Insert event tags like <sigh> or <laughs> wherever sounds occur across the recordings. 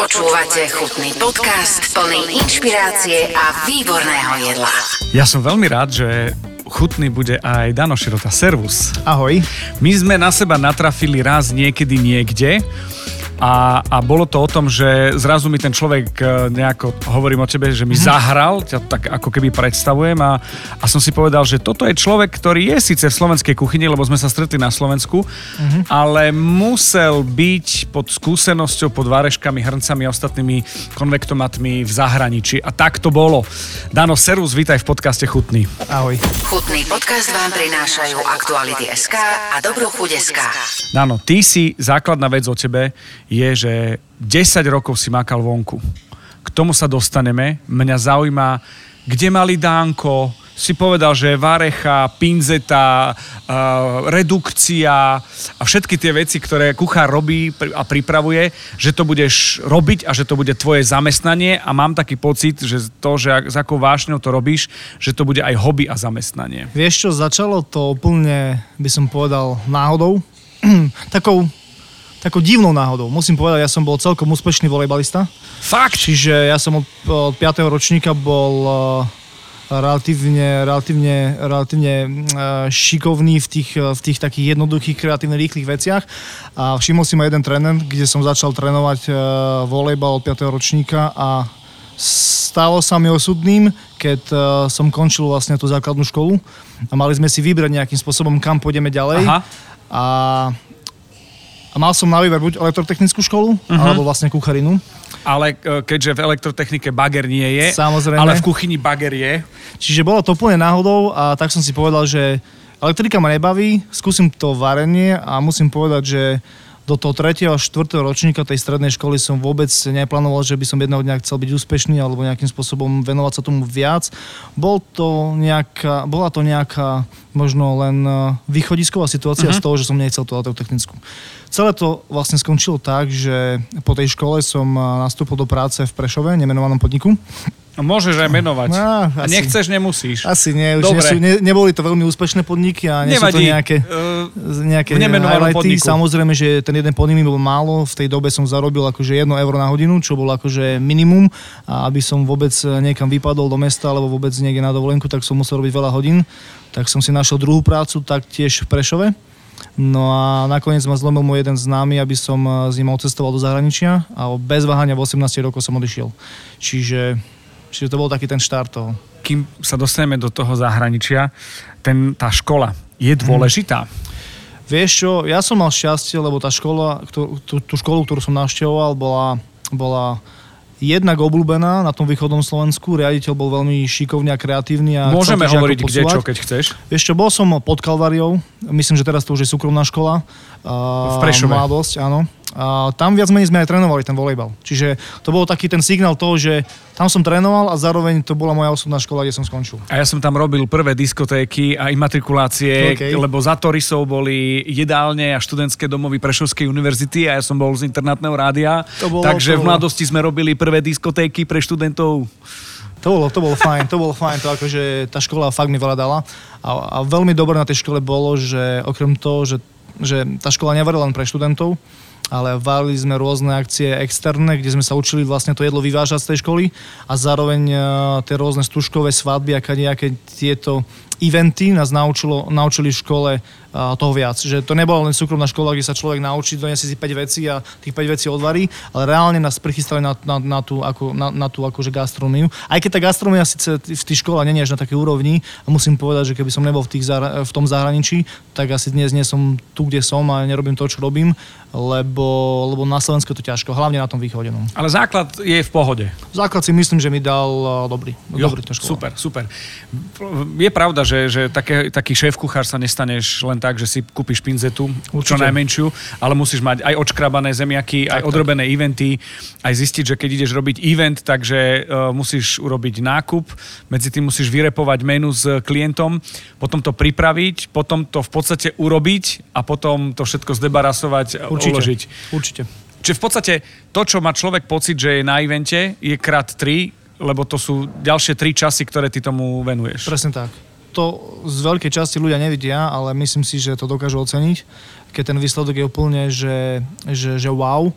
Počúvate chutný podcast plný inšpirácie a výborného jedla. Ja som veľmi rád, že chutný bude aj Dano Širota. Servus. Ahoj. My sme na seba natrafili raz niekedy niekde a, a bolo to o tom, že zrazu mi ten človek e, nejako, hovorím o tebe, že mi mm-hmm. zahral, ťa tak ako keby predstavujem a, a som si povedal, že toto je človek, ktorý je síce v slovenskej kuchyni, lebo sme sa stretli na Slovensku, mm-hmm. ale musel byť pod skúsenosťou, pod váreškami, hrncami a ostatnými konvektomatmi v zahraničí. A tak to bolo. Dano, serus, vítaj v podcaste Chutný. Ahoj. Chutný podcast vám prinášajú Aktuality SK a Dobrú chuť SK. Dano, ty si základná vec o tebe, je, že 10 rokov si makal vonku. K tomu sa dostaneme. Mňa zaujíma, kde mali Dánko, si povedal, že varecha, pinzeta, redukcia a všetky tie veci, ktoré kuchár robí a pripravuje, že to budeš robiť a že to bude tvoje zamestnanie a mám taký pocit, že to, že s akou vášňou to robíš, že to bude aj hobby a zamestnanie. Vieš čo, začalo to úplne, by som povedal, náhodou. <clears throat> Takou takou divnou náhodou. Musím povedať, ja som bol celkom úspešný volejbalista. Fakt? Čiže ja som od, od 5. ročníka bol uh, relatívne, relatívne, relatívne uh, šikovný v tých, uh, v tých takých jednoduchých, kreatívne, rýchlych veciach. A všimol si ma jeden tréner, kde som začal trénovať uh, volejbal od 5. ročníka a stalo sa mi osudným, keď uh, som končil vlastne tú základnú školu a mali sme si vybrať nejakým spôsobom, kam pôjdeme ďalej. Aha. A a mal som na výber buď elektrotechnickú školu, uh-huh. alebo vlastne kucharinu. Ale e, keďže v elektrotechnike bager nie je, Samozrejme. ale v kuchyni bager je. Čiže bolo to úplne náhodou a tak som si povedal, že elektrika ma nebaví, skúsim to varenie a musím povedať, že do toho 3. a 4. ročníka tej strednej školy som vôbec neplánoval, že by som jedného dňa chcel byť úspešný alebo nejakým spôsobom venovať sa tomu viac. Bol to nejaká, bola to nejaká možno len e, východisková situácia uh-huh. z toho, že som nechcel tú elektrotechnickú. Celé to vlastne skončilo tak, že po tej škole som nastúpil do práce v Prešove, nemenovanom podniku. A môžeš aj menovať. No, a nechceš, nemusíš. Asi nie, už nie sú, ne, neboli to veľmi úspešné podniky a nie Nevadí. sú to nejaké, uh, nejaké highlighty. Podniku. Samozrejme, že ten jeden podnik mi bol málo, v tej dobe som zarobil akože 1 euro na hodinu, čo bolo akože minimum a aby som vôbec niekam vypadol do mesta alebo vôbec niekde na dovolenku, tak som musel robiť veľa hodín. Tak som si našiel druhú prácu, taktiež v Prešove No a nakoniec ma zlomil môj jeden známy, aby som eh, s ním odcestoval do zahraničia a bez váhania v 18 rokov som odišiel. Čiže, čiže to bol taký ten štart toho. Kým sa dostaneme do toho zahraničia, ten, tá škola je mhm. dôležitá? Hmm. Vieš čo, ja som mal šťastie, lebo tá škola, tú, tú, tú školu, ktorú som navštevoval, bola, bola jednak obľúbená na tom východnom Slovensku. Riaditeľ bol veľmi šikovný a kreatívny. A Môžeme hovoriť kde čo, keď chceš. Vieš čo, bol som pod Kalváriou. Myslím, že teraz to už je súkromná škola. V Prešove. Mladosť, áno. A tam viac menej sme aj trénovali ten volejbal. Čiže to bol taký ten signál toho, že tam som trénoval a zároveň to bola moja osobná škola, kde som skončil. A ja som tam robil prvé diskotéky a imatrikulácie, okay. lebo za Torisov boli jedálne a študentské domovy Prešovskej univerzity a ja som bol z internátneho rádia. Bolo, takže v mladosti sme robili prvé diskotéky pre študentov. To bolo, to bolo fajn, to bolo fajn, to akože tá škola fakt mi veľa dala. A, a veľmi dobré na tej škole bolo, že okrem toho, že, že tá škola nevarila len pre študentov, ale varili sme rôzne akcie externé, kde sme sa učili vlastne to jedlo vyvážať z tej školy a zároveň uh, tie rôzne stužkové svadby a nejaké tieto eventy nás naučilo, naučili v škole toho viac. Že to nebola len súkromná škola, kde sa človek naučí, donesie si 5 vecí a tých 5 vecí odvarí, ale reálne nás prichystali na, na, na tú, ako, na, na tú akože gastronómiu. Aj keď tá gastronómia síce v tých školách nie je na takej úrovni a musím povedať, že keby som nebol v, tých, v tom zahraničí, tak asi dnes nie som tu, kde som a nerobím to, čo robím, lebo, lebo na Slovensku je to ťažko, hlavne na tom východe. No. Ale základ je v pohode. Základ si myslím, že mi dal dobrý. Jo, dobrý super, super. Je pravda, že, že také, taký šéf kuchár sa nestaneš len tak, že si kúpiš pinzetu, Určite. čo najmenšiu, ale musíš mať aj odškrabané zemiaky, tak, aj odrobené tak. eventy, aj zistiť, že keď ideš robiť event, takže uh, musíš urobiť nákup, medzi tým musíš vyrepovať menu s klientom, potom to pripraviť, potom to v podstate urobiť a potom to všetko zdebarasovať, Určite. uložiť. Určite. Čiže v podstate to, čo má človek pocit, že je na evente, je krát 3, lebo to sú ďalšie tri časy, ktoré ty tomu venuješ. Presne tak to z veľkej časti ľudia nevidia, ale myslím si, že to dokážu oceniť, keď ten výsledok je úplne, že, že, že wow.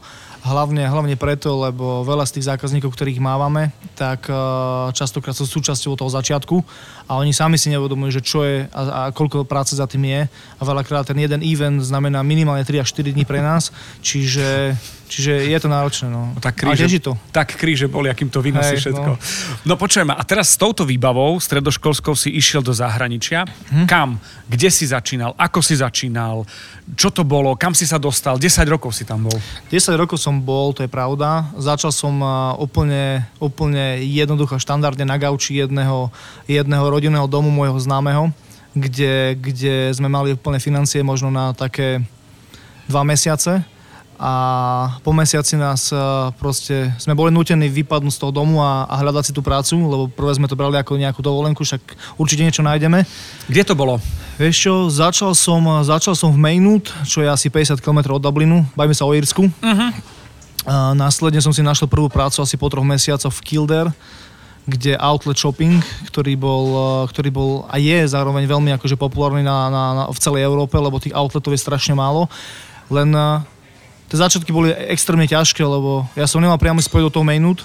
Hlavne, hlavne preto, lebo veľa z tých zákazníkov, ktorých mávame, tak uh, častokrát sú súčasťou toho začiatku a oni sami si neuvedomujú, že čo je a, a koľko práce za tým je. A veľakrát ten jeden event znamená minimálne 3 až 4 dní pre nás, čiže Čiže je to náročné, no. no tak kríže, to. Tak kríže boli, akým to vynosí Hej, všetko. No, no počujem, a teraz s touto výbavou stredoškolskou si išiel do zahraničia. Hm? Kam? Kde si začínal? Ako si začínal? Čo to bolo? Kam si sa dostal? 10 rokov si tam bol. 10 rokov som bol, to je pravda. Začal som úplne, úplne jednoducho, štandardne na gauči jedného, jedného rodinného domu môjho známeho, kde, kde sme mali úplne financie možno na také dva mesiace a po mesiaci nás proste, sme boli nutení vypadnúť z toho domu a, a hľadať si tú prácu, lebo prvé sme to brali ako nejakú dovolenku, však určite niečo nájdeme. Kde to bolo? Vieš čo, začal som, začal som v Maynooth, čo je asi 50 km od Dublinu, bajme sa o Írsku. Uh-huh. Následne som si našiel prvú prácu asi po troch mesiacoch v Kildare, kde outlet shopping, ktorý bol, e, ktorý bol a je zároveň veľmi akože populárny na, na, na, v celej Európe, lebo tých outletov je strašne málo. Len e, tie začiatky boli extrémne ťažké, lebo ja som nemal priamo spojiť do toho Maynooth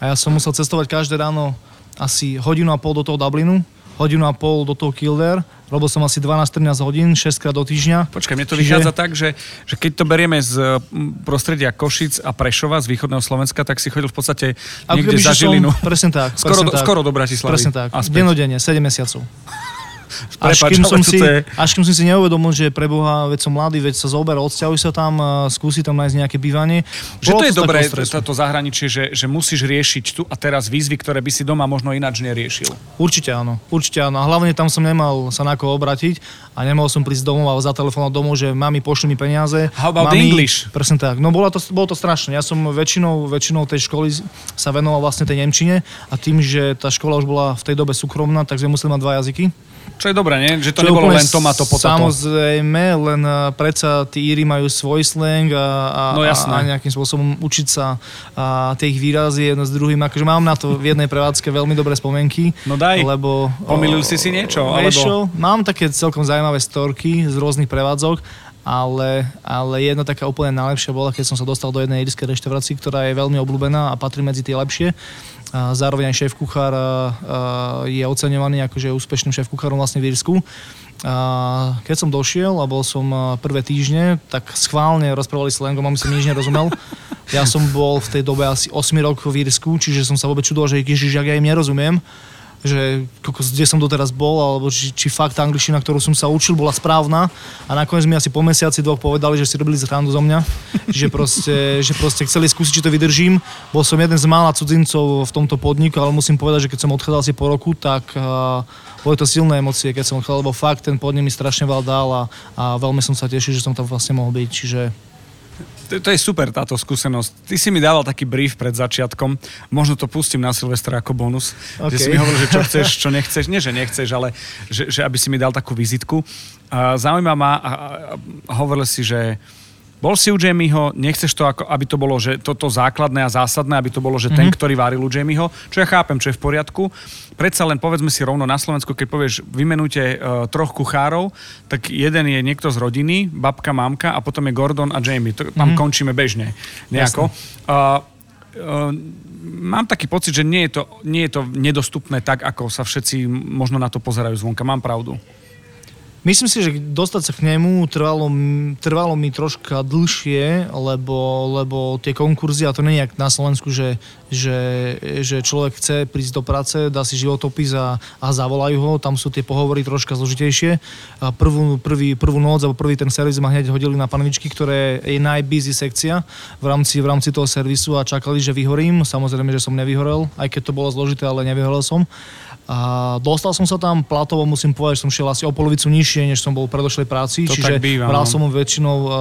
a ja som musel cestovať každé ráno asi hodinu a pol do toho Dublinu, hodinu a pol do toho Kildare, robil som asi 12-13 hodín, 6 krát do týždňa. Počkaj, mne to Čiže... vychádza tak, že, že keď to berieme z prostredia Košic a Prešova, z východného Slovenska, tak si chodil v podstate niekde za Žilinu. Som, presne tak. skoro, presne do, tak. skoro do Bratislavy. Presne tak. Denodenne, 7 mesiacov. Prepač, až, kým som si, je... až kým som si neuvedomil, že pre Boha, veď som mladý, veď sa zober, odsťahuj sa tam, skúsi tam nájsť nejaké bývanie. Že to je dobré, to zahraničie, že, že musíš riešiť tu a teraz výzvy, ktoré by si doma možno ináč neriešil. Určite áno, určite áno. A hlavne tam som nemal sa na koho obratiť a nemohol som prísť domov a zatelefonovať domov, že mami, pošli mi peniaze. How about mami, English? Presne tak. No bolo to, bolo to strašné. Ja som väčšinou, väčšinou tej školy sa venoval vlastne tej Nemčine a tým, že tá škola už bola v tej dobe súkromná, tak sme museli mať dva jazyky. Čo je dobré, nie? Že to Čo nebolo len tomato potato. Samozrejme, len uh, predsa tí Íri majú svoj slang a, a, no, a, a nejakým spôsobom učiť sa a tie ich výrazy jedno s druhým. Akože mám na to v jednej prevádzke veľmi dobré spomienky. No daj, lebo, pomýlil si si niečo? Alebo... Mám také celkom zaujímavé storky z rôznych prevádzok ale, ale jedna taká úplne najlepšia bola, keď som sa dostal do jednej irskej reštaurácie, ktorá je veľmi obľúbená a patrí medzi tie lepšie zároveň aj šéf kuchár je oceňovaný akože úspešným šéf kuchárom vlastne v Írsku. Keď som došiel a bol som prvé týždne, tak schválne rozprávali slangom a som nič nerozumel. Ja som bol v tej dobe asi 8 rokov v Írsku, čiže som sa vôbec čudoval, že ježiš, ja im nerozumiem že kde som doteraz bol, alebo či, či fakt tá angličtina, ktorú som sa učil, bola správna. A nakoniec mi asi po mesiaci dvoch povedali, že si robili zrandu zo mňa. <laughs> že, proste, že proste chceli skúsiť, či to vydržím. Bol som jeden z mála cudzincov v tomto podniku, ale musím povedať, že keď som odchádzal si po roku, tak uh, boli to silné emócie, keď som odchádzal, lebo fakt ten podnik mi strašne veľa dal a, a veľmi som sa tešil, že som tam vlastne mohol byť. Čiže to, to je super táto skúsenosť. Ty si mi dával taký brief pred začiatkom, možno to pustím na Silvestra ako bonus, okay. že si mi hovoril, že čo chceš, čo nechceš. Nie, že nechceš, ale že, že aby si mi dal takú vizitku. Zaujíma ma, a hovoril si, že bol si u Jamieho, nechceš to, ako, aby to bolo že toto základné a zásadné, aby to bolo, že mm-hmm. ten, mhm. ktorý varil u Jamieho, čo ja chápem, čo je v poriadku. Predsa len povedzme si rovno na Slovensku, keď povieš, vymenujte uh, troch kuchárov, tak jeden je niekto z rodiny, babka, mamka a potom je Gordon a Jamie. To, tam mm-hmm. končíme bežne. Nejako. Uh, mám taký pocit, že nie je, to, nie je to nedostupné tak, ako sa všetci možno na to pozerajú zvonka. Mám pravdu. Myslím si, že dostať sa k nemu trvalo, trvalo mi troška dlhšie, lebo, lebo tie konkurzy, a to nie je na Slovensku, že, že, že človek chce prísť do práce, dá si životopis a, a zavolajú ho, tam sú tie pohovory troška zložitejšie. A prvú, prvý, prvú noc alebo prvý ten servis ma hneď hodili na panvičky, ktoré je najbusy sekcia v rámci, v rámci toho servisu a čakali, že vyhorím. Samozrejme, že som nevyhorel, aj keď to bolo zložité, ale nevyhorel som. A dostal som sa tam platovo, musím povedať, že som šiel asi o polovicu nižšie, než som bol v predošlej práci, to čiže býva, bral no. som väčšinou uh,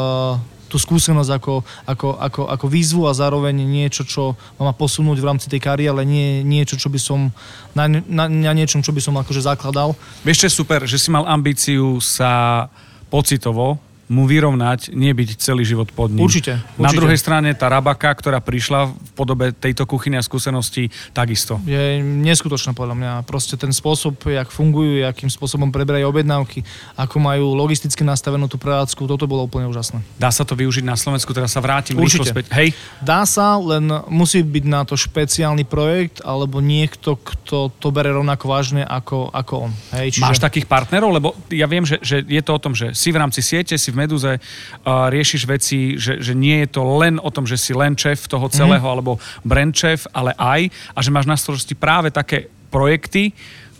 tú skúsenosť ako, ako, ako, ako výzvu a zároveň niečo, čo ma má posunúť v rámci tej kariéry, ale nie niečo, čo by som, na, na, na niečom, čo by som akože zakladal. Vieš, čo je super, že si mal ambíciu sa pocitovo mu vyrovnať, nie byť celý život pod ním. Určite, Na určite. druhej strane tá rabaka, ktorá prišla v podobe tejto kuchyne a skúseností, takisto. Je neskutočná podľa mňa. Proste ten spôsob, jak fungujú, akým spôsobom preberajú objednávky, ako majú logisticky nastavenú tú prevádzku, toto bolo úplne úžasné. Dá sa to využiť na Slovensku, teraz sa vrátim Určite. späť. Hej, Dá sa, len musí byť na to špeciálny projekt, alebo niekto, kto to bere rovnako vážne ako, ako on. Hej, čiže... Máš takých partnerov? Lebo ja viem, že, že je to o tom, že si v rámci siete, si v Meduze, uh, riešiš veci, že, že nie je to len o tom, že si len šéf toho celého, mm. alebo brand šéf, ale aj, a že máš na starosti práve také projekty,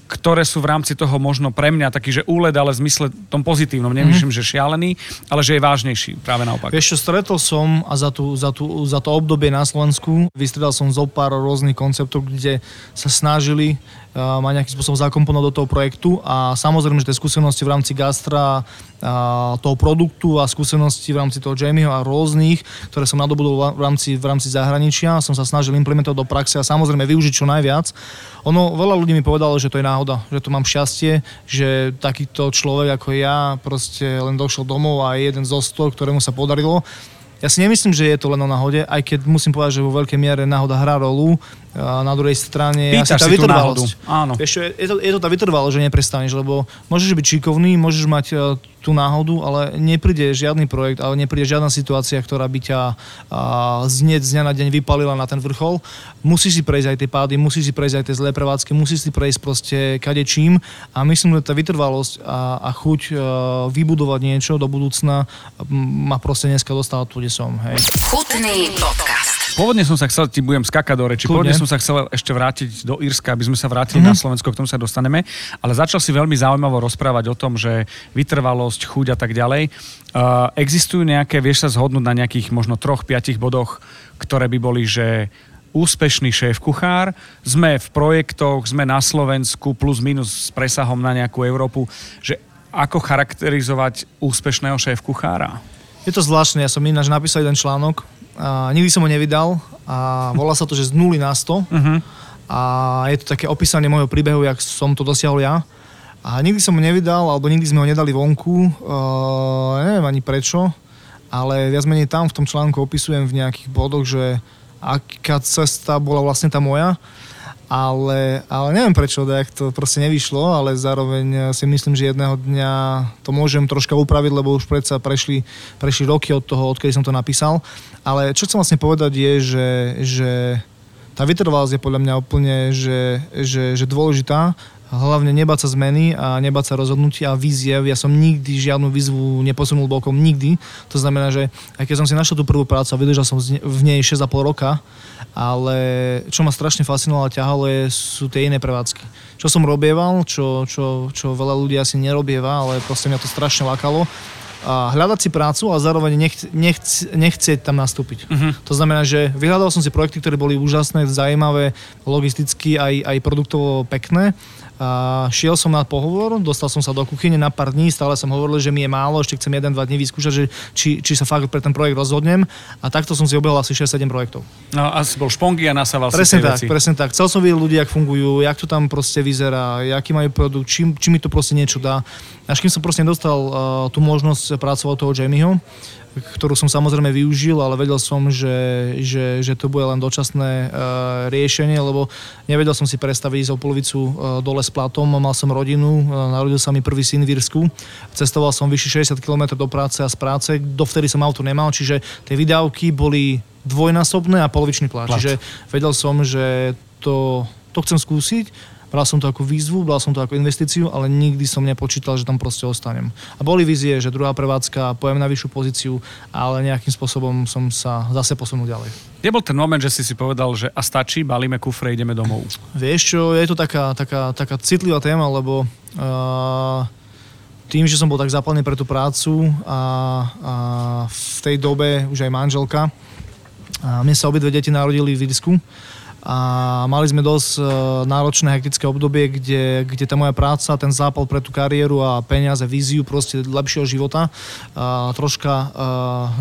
ktoré sú v rámci toho možno pre mňa taký, že úled, ale v zmysle tom pozitívnom. Nemyslím, že šialený, ale že je vážnejší. Práve naopak. Vieš čo, stretol som a za, tú, za, tú, za to obdobie na Slovensku vystredal som zo pár rôznych konceptov, kde sa snažili ma nejakým spôsobom zakomponovať do toho projektu a samozrejme, že tie skúsenosti v rámci gastra, toho produktu a skúsenosti v rámci toho Jamieho a rôznych, ktoré som nadobudol v rámci, v rámci zahraničia, som sa snažil implementovať do praxe a samozrejme využiť čo najviac. Ono, veľa ľudí mi povedalo, že to je náhoda, že to mám šťastie, že takýto človek ako ja proste len došiel domov a je jeden zo sto, ktorému sa podarilo. Ja si nemyslím, že je to len o náhode, aj keď musím povedať, že vo veľkej miere náhoda hrá rolu. Na druhej strane Pýtaš asi tá vytrvalosť. Áno. Vieš je to, je to tá vytrvalosť, že neprestaneš, lebo môžeš byť šikovný, môžeš mať e, tú náhodu, ale nepríde žiadny projekt, ale nepríde žiadna situácia, ktorá by ťa a, z dňa na deň vypalila na ten vrchol. Musíš si prejsť aj tie pády, musíš si prejsť aj tie zlé prevádzky, musíš si prejsť proste kadečím a myslím, že tá vytrvalosť a, a chuť e, vybudovať niečo do budúcna ma proste dneska dostala tu, kde som. Hej. Chutný podcast. Pôvodne som sa chcel, ti budem skakať do reči, pôvodne som sa chcel ešte vrátiť do Írska, aby sme sa vrátili mm-hmm. na Slovensko, k tomu sa dostaneme, ale začal si veľmi zaujímavo rozprávať o tom, že vytrvalosť, chuť a tak ďalej. Uh, existujú nejaké, vieš sa zhodnúť na nejakých možno troch, piatich bodoch, ktoré by boli, že úspešný šéf-kuchár, sme v projektoch, sme na Slovensku plus minus s presahom na nejakú Európu, že ako charakterizovať úspešného šéf-kuchára? Je to zvláštne, ja som ináč napísal jeden článok, a nikdy som ho nevydal a volá sa to, že z nuly na 100 Uh-huh. a je to také opísanie môjho príbehu, jak som to dosiahol ja. A nikdy som ho nevydal, alebo nikdy sme ho nedali vonku, uh, neviem ani prečo, ale viac menej tam v tom článku opisujem v nejakých bodoch, že aká cesta bola vlastne tá moja, ale, ale neviem prečo, tak to proste nevyšlo, ale zároveň si myslím, že jedného dňa to môžem troška upraviť, lebo už predsa prešli, prešli roky od toho, odkedy som to napísal. Ale čo chcem vlastne povedať je, že, že tá vytrvalosť je podľa mňa úplne že, že, že dôležitá. Hlavne nebáť sa zmeny a nebáť sa rozhodnutia a víziev. Ja som nikdy žiadnu výzvu neposunul bokom, nikdy. To znamená, že aj keď som si našiel tú prvú prácu a vydržal som v nej 6,5 roka, ale čo ma strašne fascinovalo a ťahalo je, sú tie iné prevádzky. Čo som robieval, čo, čo, čo veľa ľudí asi nerobieva, ale proste mňa to strašne lákalo a hľadať si prácu a zároveň nech, nech, nechcieť tam nastúpiť. Uh-huh. To znamená, že vyhľadal som si projekty, ktoré boli úžasné, zaujímavé, logisticky aj, aj produktovo pekné. A šiel som na pohovor, dostal som sa do kuchyne na pár dní, stále som hovoril, že mi je málo, ešte chcem 1-2 dní vyskúšať, že či, či sa fakt pre ten projekt rozhodnem. A takto som si obehol asi 6-7 projektov. No, asi bol špongy a nasával si Presne tie tak, veci. presne tak. Chcel som vidieť ľudí, jak fungujú, jak to tam proste vyzerá, aký majú produkt, či, či mi to proste niečo dá. Až kým som proste nedostal uh, tú možnosť pracovať toho Jamieho, ktorú som samozrejme využil, ale vedel som, že, že, že to bude len dočasné uh, riešenie, lebo nevedel som si predstaviť ísť o polovicu uh, dole s platom, mal som rodinu, uh, narodil sa mi prvý syn v Írsku, cestoval som vyše 60 km do práce a z práce, dovtedy som auto nemal, čiže tie výdavky boli dvojnásobné a polovičný plat. Plat. Čiže vedel som, že to, to chcem skúsiť. Bral som to ako výzvu, bral som to ako investíciu, ale nikdy som nepočítal, že tam proste ostanem. A boli vízie, že druhá prevádzka, pojem na vyššiu pozíciu, ale nejakým spôsobom som sa zase posunul ďalej. Kde bol ten moment, že si si povedal, že a stačí, balíme kufre, ideme domov? Vieš čo, je to taká, taká, taká citlivá téma, lebo uh, tým, že som bol tak zapalený pre tú prácu a, a v tej dobe už aj manželka, a mne sa obidve deti narodili v Irsku a mali sme dosť uh, náročné hektické obdobie, kde, kde tá moja práca, ten zápal pre tú kariéru a peniaze, víziu proste lepšieho života uh, troška uh,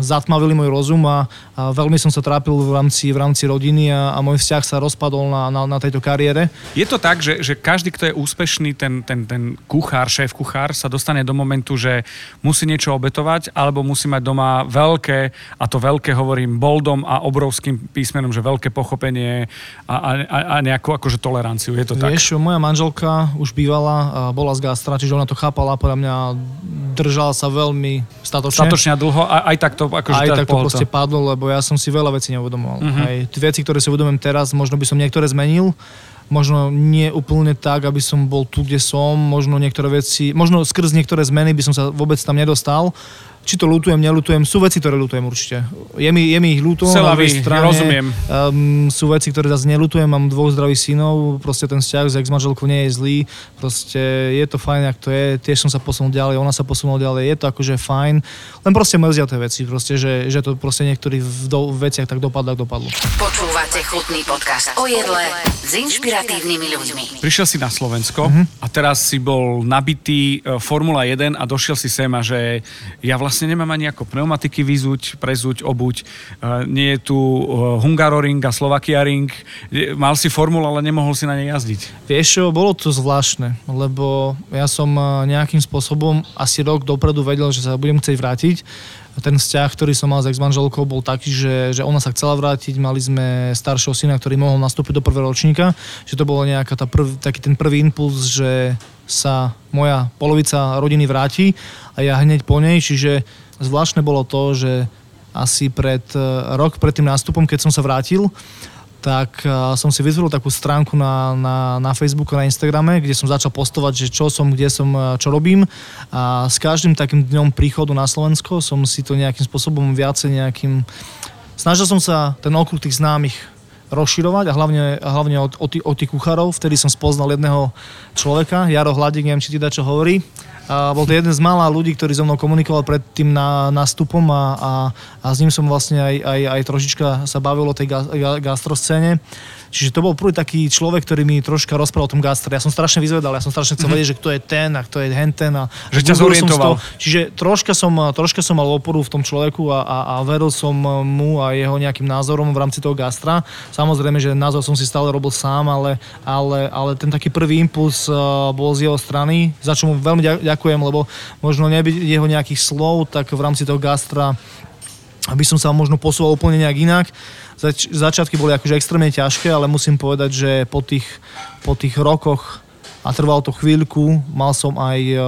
zatmavili môj rozum a, a veľmi som sa trápil v rámci, v rámci rodiny a, a môj vzťah sa rozpadol na, na, na tejto kariére. Je to tak, že, že každý, kto je úspešný, ten, ten, ten kuchár, šéf kuchár, sa dostane do momentu, že musí niečo obetovať, alebo musí mať doma veľké, a to veľké hovorím boldom a obrovským písmenom, že veľké pochopenie a, a, a nejakú akože toleranciu. Je to tak? Vieš, moja manželka už bývala, bola z gastra, čiže ona to chápala, podľa mňa držala sa veľmi statočne. Statočne a dlho, a, aj tak to akože Aj teda tak to proste padlo, lebo ja som si veľa vecí neuvedomoval. Uh-huh. Aj tie veci, ktoré si uvedomujem teraz, možno by som niektoré zmenil, možno nie úplne tak, aby som bol tu, kde som, možno niektoré veci, možno skrz niektoré zmeny by som sa vôbec tam nedostal, či to lutujem, nelutujem, sú veci, ktoré lutujem určite. Je mi, je mi ich ľúto, na druhej strane, rozumiem. Um, sú veci, ktoré zase nelutujem, mám dvoch zdravých synov, proste ten vzťah s ex-manželkou nie je zlý, proste je to fajn, ak to je, tiež som sa posunul ďalej, ona sa posunula ďalej, je to akože fajn, len proste mrzia tie veci, proste, že, že to proste niektorých v, do, v veciach tak dopadlo, ak dopadlo. Počúvate chutný podcast o jedle s inšpiratívnymi ľuďmi. Prišiel si na Slovensko uh-huh. a teraz si bol nabitý e, Formula 1 a došiel si sem a že ja vlastne vlastne nemám ani ako pneumatiky vyzuť, prezuť, obuť. Nie je tu uh, Hungaroring a Slovakia Ring. Mal si formul, ale nemohol si na nej jazdiť. Vieš bolo to zvláštne, lebo ja som uh, nejakým spôsobom asi rok dopredu vedel, že sa budem chcieť vrátiť ten vzťah, ktorý som mal s ex-manželkou, bol taký, že, že ona sa chcela vrátiť, mali sme staršieho syna, ktorý mohol nastúpiť do prvého ročníka, že to bolo nejaká prv, taký ten prvý impuls, že sa moja polovica rodiny vráti a ja hneď po nej, čiže zvláštne bolo to, že asi pred e, rok pred tým nástupom, keď som sa vrátil, tak e, som si vytvoril takú stránku na, na, na Facebooku, na Instagrame, kde som začal postovať, že čo som, kde som, e, čo robím. A s každým takým dňom príchodu na Slovensko som si to nejakým spôsobom viacej nejakým... Snažil som sa ten okruh tých známych rozširovať a hlavne, hlavne od, od, od tých kuchárov. Vtedy som spoznal jedného človeka, Jaro Hladík, neviem, či ti dá čo hovorí. Bol to jeden z mála ľudí, ktorý so mnou komunikoval pred tým na, nástupom a, a, a s ním som vlastne aj, aj, aj trošička sa bavil o tej ga, ga, gastroscéne. Čiže to bol prvý taký človek, ktorý mi troška rozprával o tom gastre. Ja som strašne vyzvedal, ja som strašne chcel mm-hmm. vedieť, že kto je ten a kto je henten. A že ťa zorientoval. Čiže troška som, troška som mal oporu v tom človeku a, a, a veril som mu a jeho nejakým názorom v rámci toho gastra. Samozrejme, že názor som si stále robil sám, ale, ale, ale ten taký prvý impuls uh, bol z jeho strany, za čo mu veľmi ďakujem, lebo možno nebyť jeho nejakých slov, tak v rámci toho gastra aby som sa možno posúval úplne nejak inak. Zač- začiatky boli akože extrémne ťažké, ale musím povedať, že po tých, po tých rokoch a trvalo to chvíľku, mal som aj uh,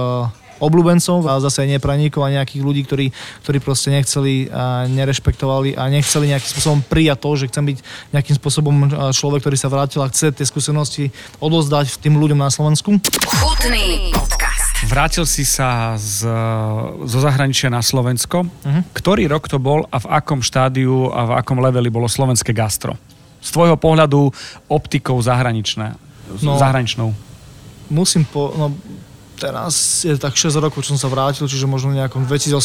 obľúbencov a zase nepraníkov a nejakých ľudí, ktorí, ktorí proste nechceli a nerešpektovali a nechceli nejakým spôsobom prijať to, že chcem byť nejakým spôsobom človek, ktorý sa vrátil a chce tie skúsenosti odozdať tým ľuďom na Slovensku. Chutný. Vrátil si sa z, zo zahraničia na Slovensko. Uh-huh. Ktorý rok to bol a v akom štádiu a v akom leveli bolo slovenské gastro? Z tvojho pohľadu optikou zahraničné, no, zahraničnou. Musím po... No, teraz je tak 6 rokov, čo som sa vrátil, čiže možno nejakom 2018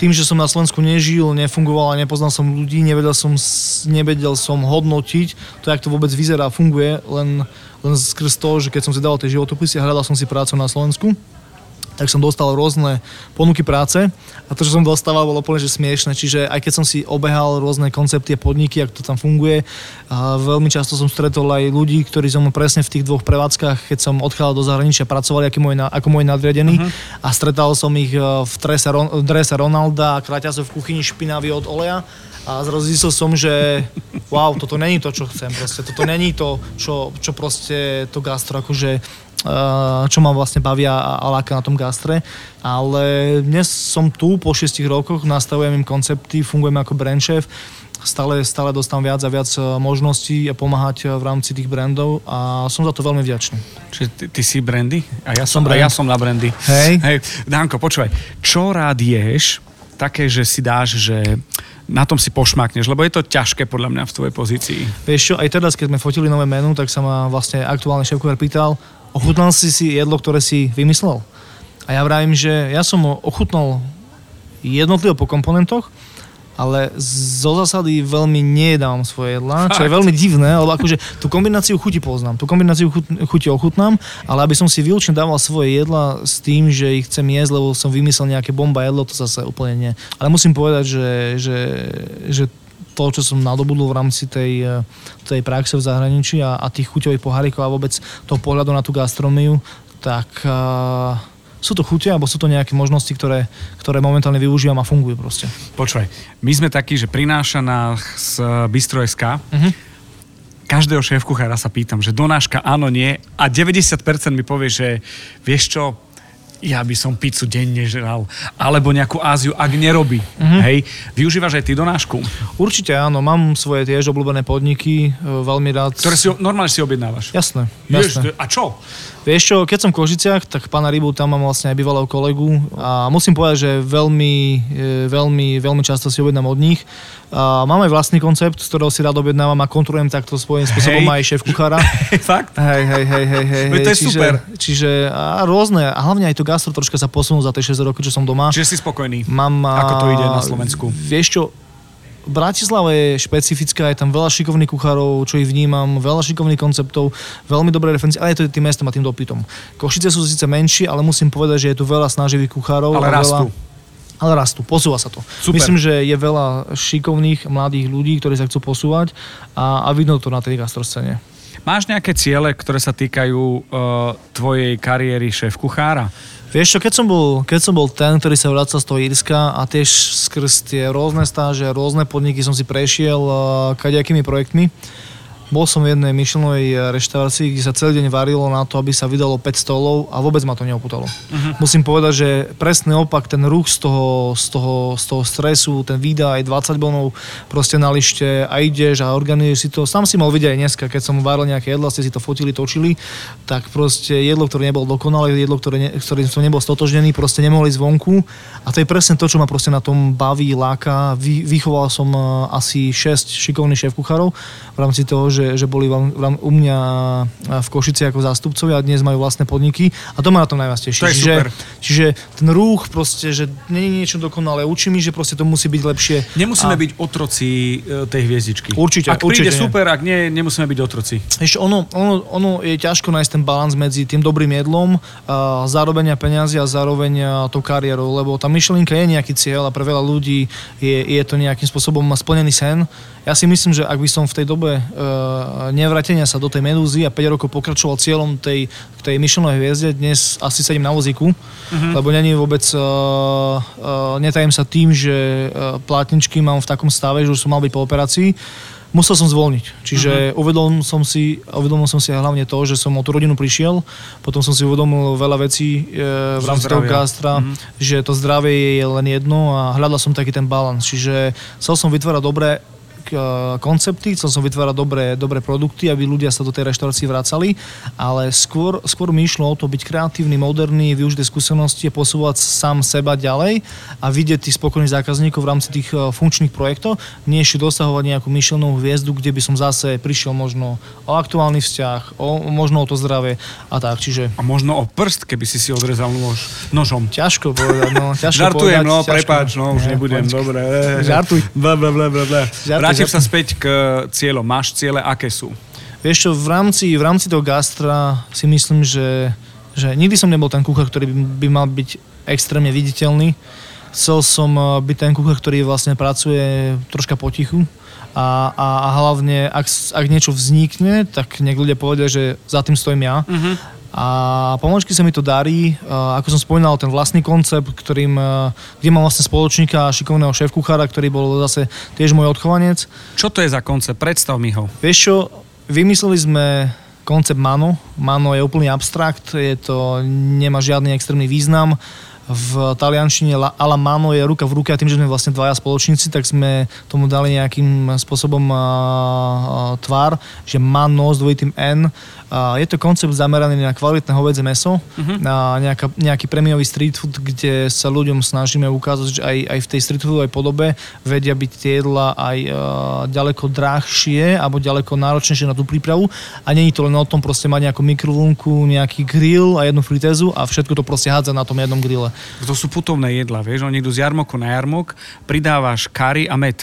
tým, že som na Slovensku nežil, nefungoval a nepoznal som ľudí, nevedel som, nevedel som hodnotiť to, jak to vôbec vyzerá funguje, len, len skrz to, že keď som si dal tie životopisy a hľadal som si prácu na Slovensku, tak som dostal rôzne ponuky práce a to, čo som dostával, bolo úplne že smiešne. Čiže aj keď som si obehal rôzne koncepty a podniky, ako to tam funguje, a veľmi často som stretol aj ľudí, ktorí som presne v tých dvoch prevádzkach, keď som odchádzal do zahraničia, pracovali ako môj, ako môj nadriadený uh-huh. a stretal som ich e, v drese, drese Ronalda a kraťasov v kuchyni špinavý od oleja a zrazu zistil som, že wow, toto není to, čo chcem, proste, toto není to, čo, čo proste to gastro akože čo ma vlastne bavia a láka na tom gastre. Ale dnes som tu po 6 rokoch, nastavujem im koncepty, fungujem ako brand chef, stále, stále dostávam viac a viac eh, možností a pomáhať eh, v rámci tých brandov a som za to veľmi vďačný. Čiže ty, ty si brandy? A ja som, som, brand. a ja som na brandy. Hej. Hej. Danko, počúvaj, čo rád ješ, také, že si dáš, že na tom si pošmakneš, lebo je to ťažké podľa mňa v tvojej pozícii. Vieš čo, aj teraz, keď sme fotili nové menu, tak sa ma vlastne aktuálny šéf pýtal, ochutnal si si jedlo, ktoré si vymyslel? A ja vravím, že ja som ochutnal jednotlivo po komponentoch ale zo zásady veľmi nejedávam svoje jedlá, čo je veľmi divné, lebo akože tú kombináciu chuti poznám, tú kombináciu chuti ochutnám, ale aby som si výlučne dával svoje jedla s tým, že ich chcem jesť, lebo som vymyslel nejaké bomba jedlo, to zase úplne nie. Ale musím povedať, že, že, že to, čo som nadobudol v rámci tej, tej praxe v zahraničí a, a tých chuťových pohárikov a vôbec toho pohľadu na tú gastronomiu, tak uh, sú to chute, alebo sú to nejaké možnosti, ktoré, ktoré momentálne využívam a fungujú proste. Počúvaj, my sme takí, že prináša nás Bistro.sk, uh-huh. každého šéf kuchára sa pýtam, že donáška áno, nie a 90% mi povie, že vieš čo, ja by som pizzu denne žral, alebo nejakú Áziu, ak nerobí. Mm-hmm. Hej, využívaš aj ty donášku? Určite áno, mám svoje tiež obľúbené podniky, e, veľmi rád. Ktoré si normálne si objednávaš? Jasné, jasné. a čo? Vieš čo, keď som v Kožiciach, tak pána Rybu tam mám vlastne aj bývalého kolegu a musím povedať, že veľmi, e, veľmi, veľmi často si objednám od nich. A mám aj vlastný koncept, z ktorého si rád objednávam a kontrolujem takto svojím spôsobom hey. aj šéf kuchára. <laughs> Fakt? Hej, hej, hej, hej, hej. To je čiže, super. Čiže a rôzne, a hlavne aj to gastro troška sa posunul za tie 6 roky, čo som doma. Čiže si spokojný? Mám, Ako to ide na Slovensku? Vieš čo, Bratislava je špecifická, je tam veľa šikovných kuchárov, čo ich vnímam, veľa šikovných konceptov, veľmi dobré referencie, ale je to tým mestom a tým dopytom. Košice sú síce menšie, ale musím povedať, že je tu veľa snaživých kuchárov. Ale rastú. Veľa, ale rastú, posúva sa to. Super. Myslím, že je veľa šikovných mladých ľudí, ktorí sa chcú posúvať a, a vidno to na tej gastroscéne. Máš nejaké ciele, ktoré sa týkajú uh, tvojej kariéry šéf kuchára? Vieš čo, keď som, bol, keď som bol ten, ktorý sa vracal z toho Írska a tiež skrz tie rôzne stáže, rôzne podniky som si prešiel uh, kadejakými projektmi, bol som v jednej myšlenovej eh, reštaurácii, kde sa celý deň varilo na to, aby sa vydalo 5 stolov a vôbec ma to neoputalo. Uh-huh. Musím povedať, že presný opak, ten ruch z toho, z toho, z toho stresu, ten výda aj 20 bonov proste na lište a ideš a organizuješ si to. Sám si mal vidieť aj dneska, keď som varil nejaké jedlo, ste si to fotili, točili, tak proste jedlo, ktoré nebolo dokonalé, jedlo, ktoré, ne, ktorým som nebol stotožnený, proste nemohli zvonku. A to je presne to, čo ma proste na tom baví, láka. Vy, vychoval som eh, asi 6 šikovných šéf kuchárov v rámci toho, že že, že boli u mňa v Košici ako zástupcovia a dnes majú vlastné podniky a to ma na tom najviac teší. To čiže, čiže ten rúch proste, že nie je niečo dokonalé, učí mi, že proste to musí byť lepšie. Nemusíme a... byť otroci e, tej hviezdičky. Určite, ak určite príde super, ak nie, nemusíme byť otroci. Ešte ono, ono, ono je ťažko nájsť ten balans medzi tým dobrým jedlom, a zarobenia peniazy a zároveň tou kariérou, lebo tá myšlienka je nejaký cieľ a pre veľa ľudí je, je to nejakým spôsobom splnený sen. Ja si myslím, že ak by som v tej dobe uh, nevratenia sa do tej medúzy a 5 rokov pokračoval cieľom tej, tej Michelinov hviezde, dnes asi sedím na vozíku, uh-huh. lebo není vôbec, uh, uh, netajím sa tým, že uh, plátničky mám v takom stave, že už som mal byť po operácii, musel som zvolniť. Čiže uh-huh. uvedomil som si, uvedomil som si hlavne to, že som o tú rodinu prišiel, potom som si uvedomil veľa vecí e, v rámci toho gastra, uh-huh. že to zdravie je len jedno a hľadal som taký ten balans. Čiže chcel som vytvárať dobré koncepty, chcel som vytvárať dobré, dobré produkty, aby ľudia sa do tej reštaurácie vracali, ale skôr, skôr mi išlo o to byť kreatívny, moderný, využiť skúsenosti a posúvať sám seba ďalej a vidieť tých spokojných zákazníkov v rámci tých e, funkčných projektov, nie ešte dosahovať nejakú myšlenú hviezdu, kde by som zase prišiel možno o aktuálny vzťah, o, možno o to zdravie a tak. Čiže... A možno o prst, keby si si odrezal nož, nožom. Ťažko povedať, no. Ťažko Žartujem, povedať, no, ťažko. prepáč, no, už Nie, nebudem, počkej. dobre. Žartuj. Bla, bla, bla, bla, bla. Vrátim sa späť k cieľom. Máš ciele, aké sú? Vieš čo, v rámci, v rámci toho gastra si myslím, že, že nikdy som nebol ten kuchár, ktorý by, by mal byť extrémne viditeľný. Chcel som eh, byť ten kuchár, ktorý vlastne pracuje troška potichu a, a, a hlavne, ak, ak niečo vznikne, tak nech ľudia povedia, že za tým stojím ja. Uh-huh. A pomočky sa mi to darí, ako som spomínal, ten vlastný koncept, ktorým, uh, kde mám vlastne spoločníka šikovného šéf-kuchára, ktorý bol zase tiež môj odchovanec. Čo to je za koncept? Predstav mi ho. Vieš čo, vymysleli sme koncept Mano. Mano je úplný abstrakt, je to, nemá žiadny extrémny význam. V taliančine la- ala mano je ruka v ruke a tým, že sme vlastne dvaja spoločníci, tak sme tomu dali nejakým spôsobom uh, uh, tvár, že mano s dvojitým N. Uh, je to koncept zameraný na kvalitné hovedze meso, uh-huh. na nejaká, nejaký premiový street food, kde sa ľuďom snažíme ukázať, že aj, aj v tej street foodovej podobe vedia byť tie jedla aj uh, ďaleko drahšie alebo ďaleko náročnejšie na tú prípravu a není to len o tom proste mať nejakú mikrovlnku, nejaký grill a jednu fritézu a všetko to proste hádza na tom jednom grille. To sú putovné jedla, vieš, oni idú z jarmoku na jarmok, pridávaš kary a med.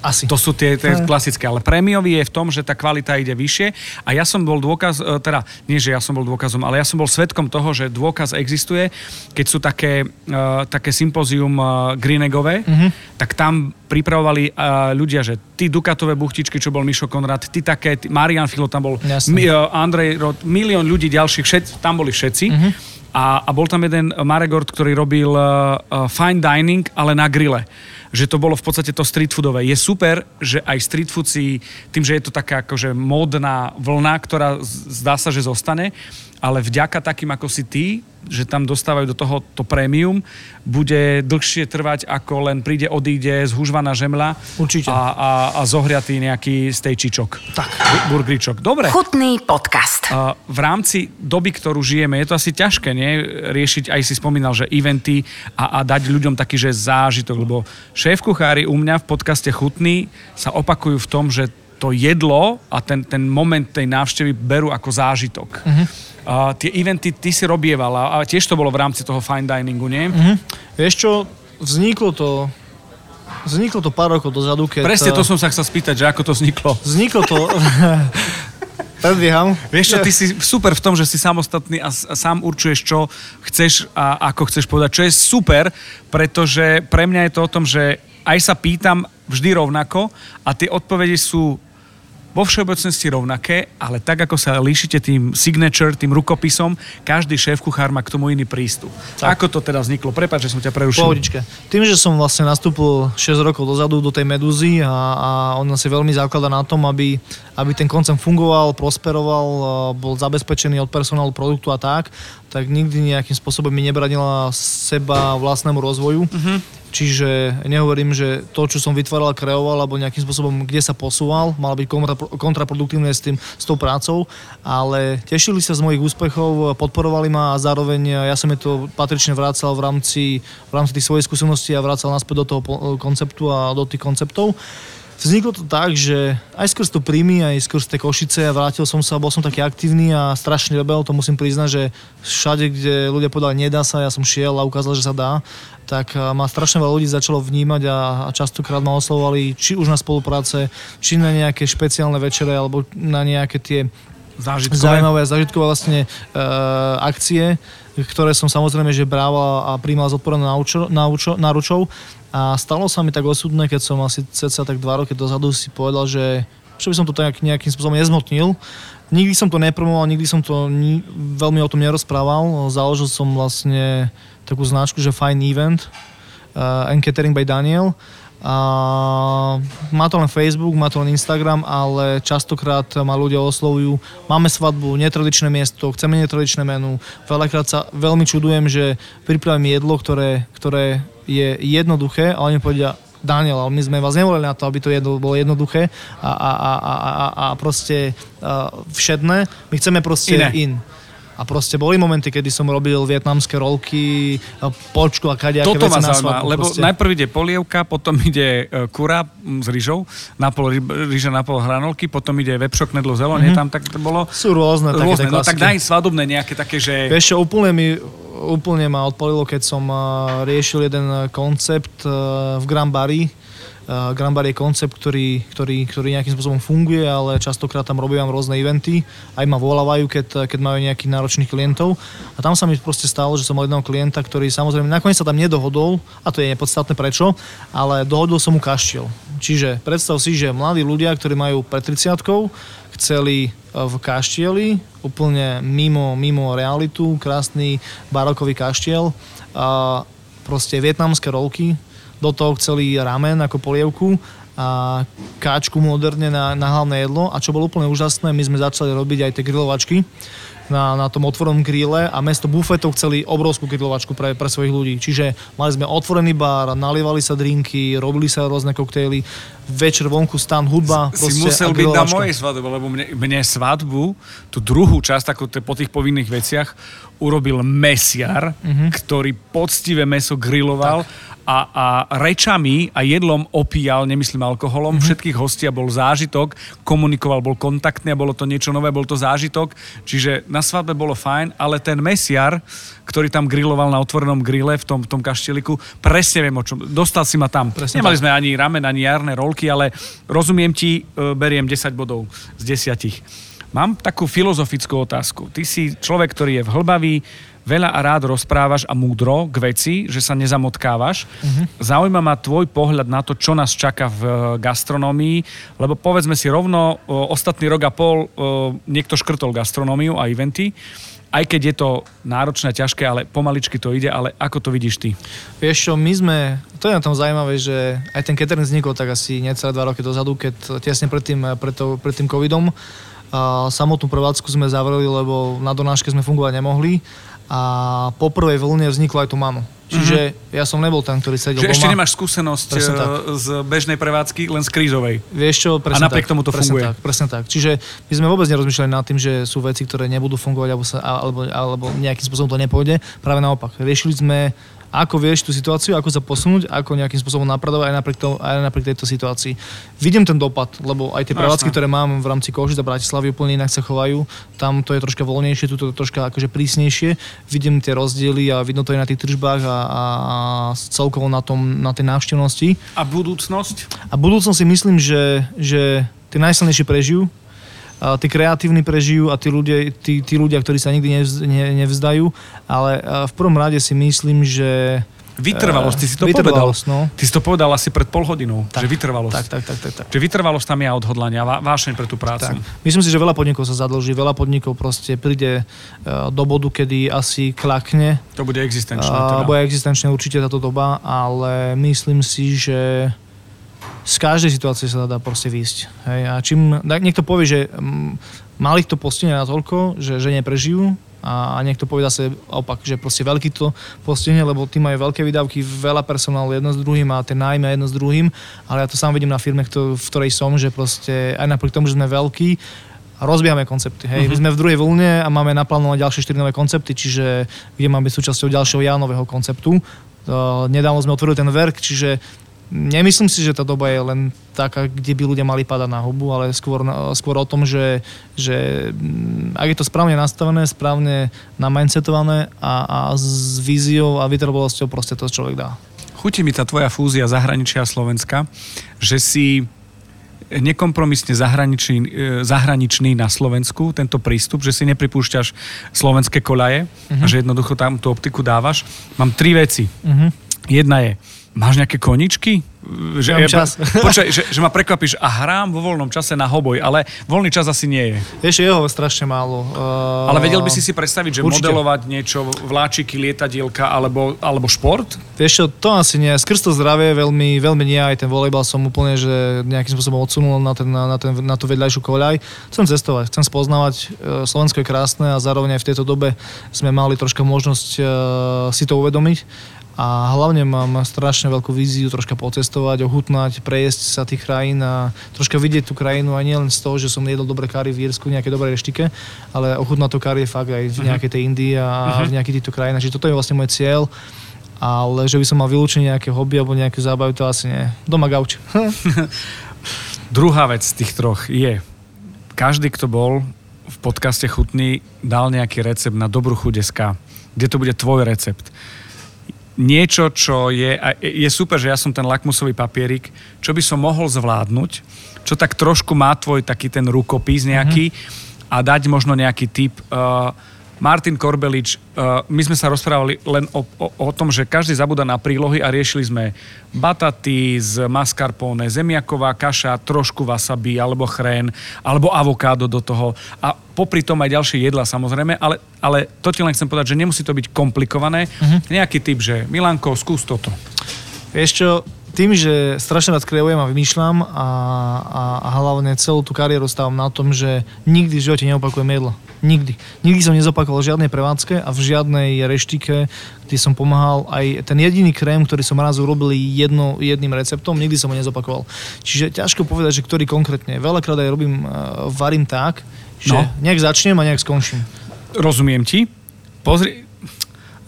Asi. To sú tie, tie klasické, ale prémiový je v tom, že tá kvalita ide vyššie a ja som bol dôkaz, e, teda nie, že ja som bol dôkazom, ale ja som bol svetkom toho, že dôkaz existuje, keď sú také, uh, také sympózium uh, Greenegové, mm-hmm. tak tam pripravovali uh, ľudia, že ty Dukatové buchtičky, čo bol Mišo Konrad, ty také, ty, Marian Filo tam bol, mi, uh, Andrej Rod, milión ľudí ďalších, všet, tam boli všetci. Mm-hmm. A, a bol tam jeden Maregord, ktorý robil uh, fine dining, ale na grille že to bolo v podstate to street foodové. Je super, že aj street food si, tým, že je to taká akože módna vlna, ktorá zdá sa, že zostane, ale vďaka takým ako si ty, že tam dostávajú do toho to prémium, bude dlhšie trvať, ako len príde, odíde zhužvaná žemla Určite. a, a, a zohriatý nejaký stejčičok. Tak. Bu- Burgeričok. Dobre. Chutný podcast. A v rámci doby, ktorú žijeme, je to asi ťažké, nie? Riešiť, aj si spomínal, že eventy a, a dať ľuďom taký, že zážitok, lebo šéf kuchári u mňa v podcaste Chutný sa opakujú v tom, že to jedlo a ten, ten moment tej návštevy berú ako zážitok. Uh-huh. A tie eventy ty si robieval a tiež to bolo v rámci toho fine diningu, nie? Uh-huh. Vieš čo, vzniklo to Vzniklo to pár rokov dozadu, keď... Presne to som sa chcel spýtať, že ako to vzniklo. Vzniklo to... <laughs> Predbieham. Vieš čo, ty si super v tom, že si samostatný a, a sám určuješ, čo chceš a ako chceš povedať, čo je super, pretože pre mňa je to o tom, že aj sa pýtam vždy rovnako a tie odpovede sú vo všeobecnosti rovnaké, ale tak, ako sa líšite tým signature, tým rukopisom, každý šéf kuchár má k tomu iný prístup. Tak. Ako to teda vzniklo? Prepač, že som ťa prerušil. Pohodičke. Tým, že som vlastne nastúpil 6 rokov dozadu do tej medúzy a, a ona si veľmi zaklada na tom, aby, aby ten koncept fungoval, prosperoval, bol zabezpečený od personálu produktu a tak, tak nikdy nejakým spôsobom mi nebranila seba vlastnému rozvoju. Uh-huh. Čiže nehovorím, že to, čo som vytváral kreoval, alebo nejakým spôsobom, kde sa posúval, mal byť kontra, kontraproduktívne s, tým, s tou prácou, ale tešili sa z mojich úspechov, podporovali ma a zároveň ja som je to patrične vracal v rámci, v rámci tých svojich skúseností a vracal naspäť do toho konceptu a do tých konceptov. Vzniklo to tak, že aj skrz to príjmy, aj skrz tie Košice a vrátil som sa, bol som taký aktívny a strašný rebel, to musím priznať, že všade, kde ľudia povedali nedá sa, ja som šiel a ukázal, že sa dá, tak ma strašne veľa ľudí začalo vnímať a, a častokrát ma oslovovali či už na spolupráce, či na nejaké špeciálne večere, alebo na nejaké tie Zážitkové. zaujímavé zážitkové vlastne e, akcie, ktoré som samozrejme, že brával a príjmal zodpovedne náučo- náučo- náručov. A stalo sa mi tak osudné, keď som asi cca tak dva roky dozadu si povedal, že čo by som to tak nejakým spôsobom nezmotnil. Nikdy som to nepromoval, nikdy som to ni- veľmi o tom nerozprával. Založil som vlastne takú značku, že Fine Event uh, and Catering by Daniel. A má to len Facebook, má to len Instagram, ale častokrát ma ľudia oslovujú, máme svadbu, netradičné miesto, chceme netradičné menu. Veľakrát sa veľmi čudujem, že pripravím jedlo, ktoré, ktoré je jednoduché, ale oni povedia, Daniel, ale my sme vás nevolili na to, aby to jedlo bolo jednoduché a, a, a, a, a, a proste uh, všedné. My chceme proste Iné. in. A proste boli momenty, kedy som robil vietnamské rolky, a počku a kadejaké Toto veci ma na zaujíma, lebo proste. najprv ide polievka, potom ide e, kura s rýžou, na pol ryb- rýža, na pol hranolky, potom ide vepšok, nedlo, zelo, mm-hmm. nie tam tak to bolo? Sú rôzne, také Rôzne, tie no tak daj svadobné nejaké také, že... Vieš úplne mi úplne ma odpalilo, keď som uh, riešil jeden koncept v Grand Barry. Uh, Grand Bar je koncept, ktorý, ktorý, ktorý nejakým spôsobom funguje, ale častokrát tam robím rôzne eventy. Aj ma volávajú, keď, keď majú nejakých náročných klientov. A tam sa mi proste stalo, že som mal jedného klienta, ktorý samozrejme nakoniec sa tam nedohodol, a to je nepodstatné prečo, ale dohodol som mu kaštiel. Čiže predstav si, že mladí ľudia, ktorí majú pred 30 chceli uh, v kaštieli, úplne mimo, mimo realitu, krásny barokový kaštiel, a proste vietnamské rolky, do toho chceli ramen ako polievku a káčku moderne na, na hlavné jedlo a čo bolo úplne úžasné, my sme začali robiť aj tie grilovačky na, na tom otvorenom grille a mesto bufetov chceli obrovskú grilovačku pre, pre svojich ľudí. Čiže mali sme otvorený bar, nalievali sa drinky, robili sa rôzne koktejly, večer vonku stan, hudba, si musel byť na mojej svadbe, lebo mne, mne svadbu, tú druhú časť, ako po tých povinných veciach, urobil mesiar, Mhm. ktorý poctivé meso griloval a a, a rečami a jedlom opíjal, nemyslím alkoholom, mm-hmm. všetkých hostí a bol zážitok, komunikoval, bol kontaktný a bolo to niečo nové, bol to zážitok, čiže na svadbe bolo fajn, ale ten mesiar, ktorý tam griloval na otvorenom grille v tom, v tom kašteliku, presne viem o čom, dostal si ma tam. Presne Nemali tak. sme ani ramen, ani jarné rolky, ale rozumiem ti, e, beriem 10 bodov z 10. Mám takú filozofickú otázku. Ty si človek, ktorý je v hlbavý, veľa a rád rozprávaš a múdro k veci, že sa nezamotkávaš. Uh-huh. Zaujíma ma tvoj pohľad na to, čo nás čaká v eh, gastronomii, lebo povedzme si rovno, o, ostatný rok a pol o, niekto škrtol gastronómiu a eventy aj keď je to náročné ťažké, ale pomaličky to ide, ale ako to vidíš ty? Vieš čo, my sme, to je na tom zaujímavé, že aj ten catering vznikol tak asi necelé dva roky dozadu, keď tesne pred tým, pred, to, pred tým covidom a samotnú prevádzku sme zavreli, lebo na donáške sme fungovať nemohli a po prvej vlne vzniklo aj tu mamo. Čiže mm-hmm. ja som nebol ten, ktorý sedel Že doma. ešte nemáš skúsenosť presne tak. Z bežnej prevádzky, len z krízovej. Vieš čo, presne A napriek tak, tomu to presne funguje. Tak, presne tak. Čiže my sme vôbec nerozmýšľali nad tým, že sú veci, ktoré nebudú fungovať alebo, sa, alebo, alebo nejakým spôsobom to nepôjde. Práve naopak. Riešili sme ako vieš tú situáciu, ako sa posunúť, ako nejakým spôsobom napredovať aj napriek, to, aj napriek tejto situácii. Vidím ten dopad, lebo aj tie prevádzky, ktoré mám v rámci Košic a Bratislavy úplne inak sa chovajú. Tam to je troška voľnejšie, tu to je troška akože prísnejšie. Vidím tie rozdiely a vidno to aj na tých tržbách a, a celkovo na, tom, na tej návštevnosti. A budúcnosť? A budúcnosť si myslím, že, že tí najsilnejší prežijú, tí kreatívni prežijú a tí ľudia, tí, tí ľudia ktorí sa nikdy nevz, ne, nevzdajú, ale v prvom rade si myslím, že Vytrvalosť, ty si to povedal. No. Ty si to povedal asi pred pol hodinou, tak, že vytrvalosť. Tak, tak, tak, tak, tak. Že vytrvalosť tam je odhodlania, vášeň pre tú prácu. Tak. Myslím si, že veľa podnikov sa zadlží, veľa podnikov proste príde do bodu, kedy asi klakne. To bude existenčné. Teda. Bude existenčné určite táto doba, ale myslím si, že z každej situácie sa dá proste výjsť. Hej. A čím niekto povie, že mm, malých to postihne na toľko, že, že neprežijú, a, a niekto povie zase opak, že proste veľký to postihne, lebo tí majú veľké výdavky, veľa personálu jedno s druhým a tie najmä jedno s druhým, ale ja to sám vidím na firme, v ktorej som, že proste aj napriek tomu, že sme veľkí, rozbiehame koncepty. Hej. Uh-huh. My sme v druhej vlne a máme naplánované ďalšie 4 nové koncepty, čiže kde máme byť súčasťou ďalšieho Jánového konceptu. nedávno sme otvorili ten verk, čiže Nemyslím si, že tá doba je len taká, kde by ľudia mali padať na hubu, ale skôr, skôr o tom, že, že mm, ak je to správne nastavené, správne namindsetované a, a s víziou a vytrvalosťou proste to človek dá. Chutí mi tá tvoja fúzia zahraničia a Slovenska, že si nekompromisne zahraničný, e, zahraničný na Slovensku, tento prístup, že si nepripúšťaš slovenské kolaje uh-huh. a mhm. že jednoducho tam tú optiku dávaš. Mám tri veci. Uh-huh. Jedna je, Máš nejaké koničky? Že, ja, čas. <laughs> Počkaj, že, že ma prekvapíš a hrám vo voľnom čase na hoboj, ale voľný čas asi nie je. Vieš, jeho strašne málo. Uh, ale vedel by si si predstaviť, že určite. modelovať niečo, vláčiky, lietadielka alebo, alebo šport? Vieš čo, to asi nie. Skrz to zdravie veľmi, veľmi nie. Aj ten volejbal som úplne, že nejakým spôsobom odsunul na, ten, na, ten, na tú vedľajšiu koľaj. Chcem cestovať, chcem spoznávať. Uh, Slovensko je krásne a zároveň aj v tejto dobe sme mali troška možnosť uh, si to uvedomiť a hlavne mám strašne veľkú víziu troška pocestovať, ohutnať, prejsť sa tých krajín a troška vidieť tú krajinu aj nielen z toho, že som jedol dobré kary v Írsku, nejaké dobré reštike, ale ochutnať to kary fakt aj v mhm. nejakej tej Indii a uh-huh. v nejakých týchto krajinách. Čiže toto je vlastne môj cieľ ale že by som mal vylúčiť nejaké hobby alebo nejaké zábavy, to asi nie. Doma gauč. <laughs> Druhá vec z tých troch je, každý, kto bol v podcaste Chutný, dal nejaký recept na dobrú chudeska, kde to bude tvoj recept niečo, čo je, je super, že ja som ten lakmusový papierik, čo by som mohol zvládnuť, čo tak trošku má tvoj taký ten rukopis nejaký mm-hmm. a dať možno nejaký typ. Uh, Martin Korbelič, uh, my sme sa rozprávali len o, o, o tom, že každý zabúda na prílohy a riešili sme bataty z mascarpone, zemiaková kaša, trošku wasabi alebo chrén, alebo avokádo do toho a popri tom aj ďalšie jedla samozrejme, ale, ale to ti len chcem povedať, že nemusí to byť komplikované. Uh-huh. Nejaký typ, že Milanko, skús toto. Vieš čo, tým, že strašne rád kreujem a vymýšľam a, a, a hlavne celú tú kariéru stávam na tom, že nikdy v živote neopakujem jedlo. Nikdy. Nikdy som nezopakoval žiadnej prevádzke a v žiadnej reštike, kde som pomáhal aj ten jediný krém, ktorý som raz urobil jedno, jedným receptom, nikdy som ho nezopakoval. Čiže ťažko povedať, že ktorý konkrétne. Veľakrát aj robím, uh, varím tak, že no. nejak začnem a nejak skončím. Rozumiem ti. Pozri,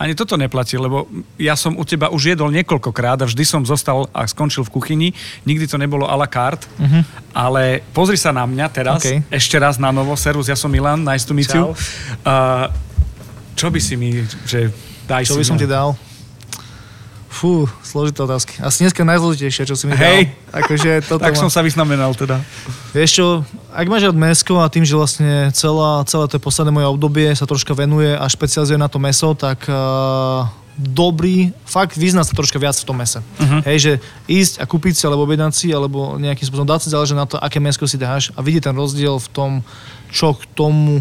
ani toto neplatí, lebo ja som u teba už jedol niekoľkokrát a vždy som zostal a skončil v kuchyni. Nikdy to nebolo a la carte, uh-huh. ale pozri sa na mňa teraz, Okay. ešte raz na novo. Servus, ja som Milan, nice to meet you. Čau. Uh, čo by si mi, že daj Čo si by som mňa. ti dal? Fú, zložité otázky. Asi dneska najzložitejšie, čo si mi Hej. dal. Akože <laughs> toto Tak ma- som sa vysnamenal teda. Vieš čo, ak máš rád mesko a tým, že vlastne celá, celé to posledné moje obdobie sa troška venuje a špecializuje na to meso, tak uh, dobrý, fakt vyzná sa troška viac v tom mese. Uh-huh. Hej, že ísť a kúpiť si alebo objednať si, alebo nejakým spôsobom dať si záleží na to, aké mesko si dáš a vidieť ten rozdiel v tom, čo k tomu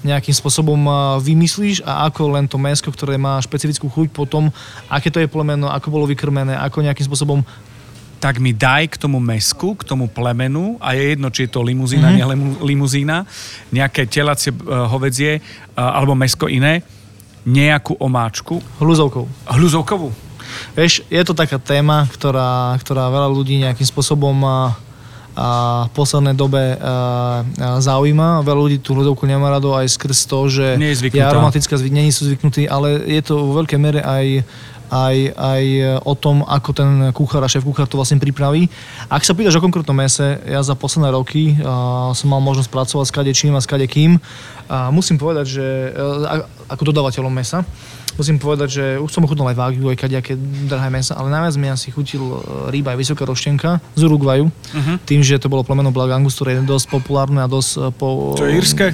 nejakým spôsobom vymyslíš a ako len to mesko, ktoré má špecifickú chuť potom, aké to je plemeno, ako bolo vykrmené, ako nejakým spôsobom tak mi daj k tomu mesku, k tomu plemenu a je jedno, či je to limuzína, mm-hmm. limuzína, nejaké telacie uh, hovedzie uh, alebo mesko iné, nejakú omáčku, hľuzovkou. hľuzovkovú. Vieš, je to taká téma, ktorá, ktorá veľa ľudí nejakým spôsobom a, v poslednej dobe a, a zaujíma. Veľa ľudí tú ľudovku nemá rado aj skrz to, že Nie je je aromatická, není sú zvyknutí, ale je to vo veľkej mere aj aj, aj o tom, ako ten kuchár a šéf kuchár to vlastne pripraví. Ak sa pýtaš o konkrétnom mese, ja za posledné roky a, som mal možnosť pracovať s kadečím a s kadekým. A musím povedať, že a, ako dodávateľom mesa, musím povedať, že už som ochutnal aj Wagyu, aj kadejaké drahé mesa, ale najviac mi asi chutil e, rýba aj vysoká roštenka z Uruguayu, uh-huh. tým, že to bolo plemeno Black Angus, ktoré je dosť populárne a dosť e, po... To je írske?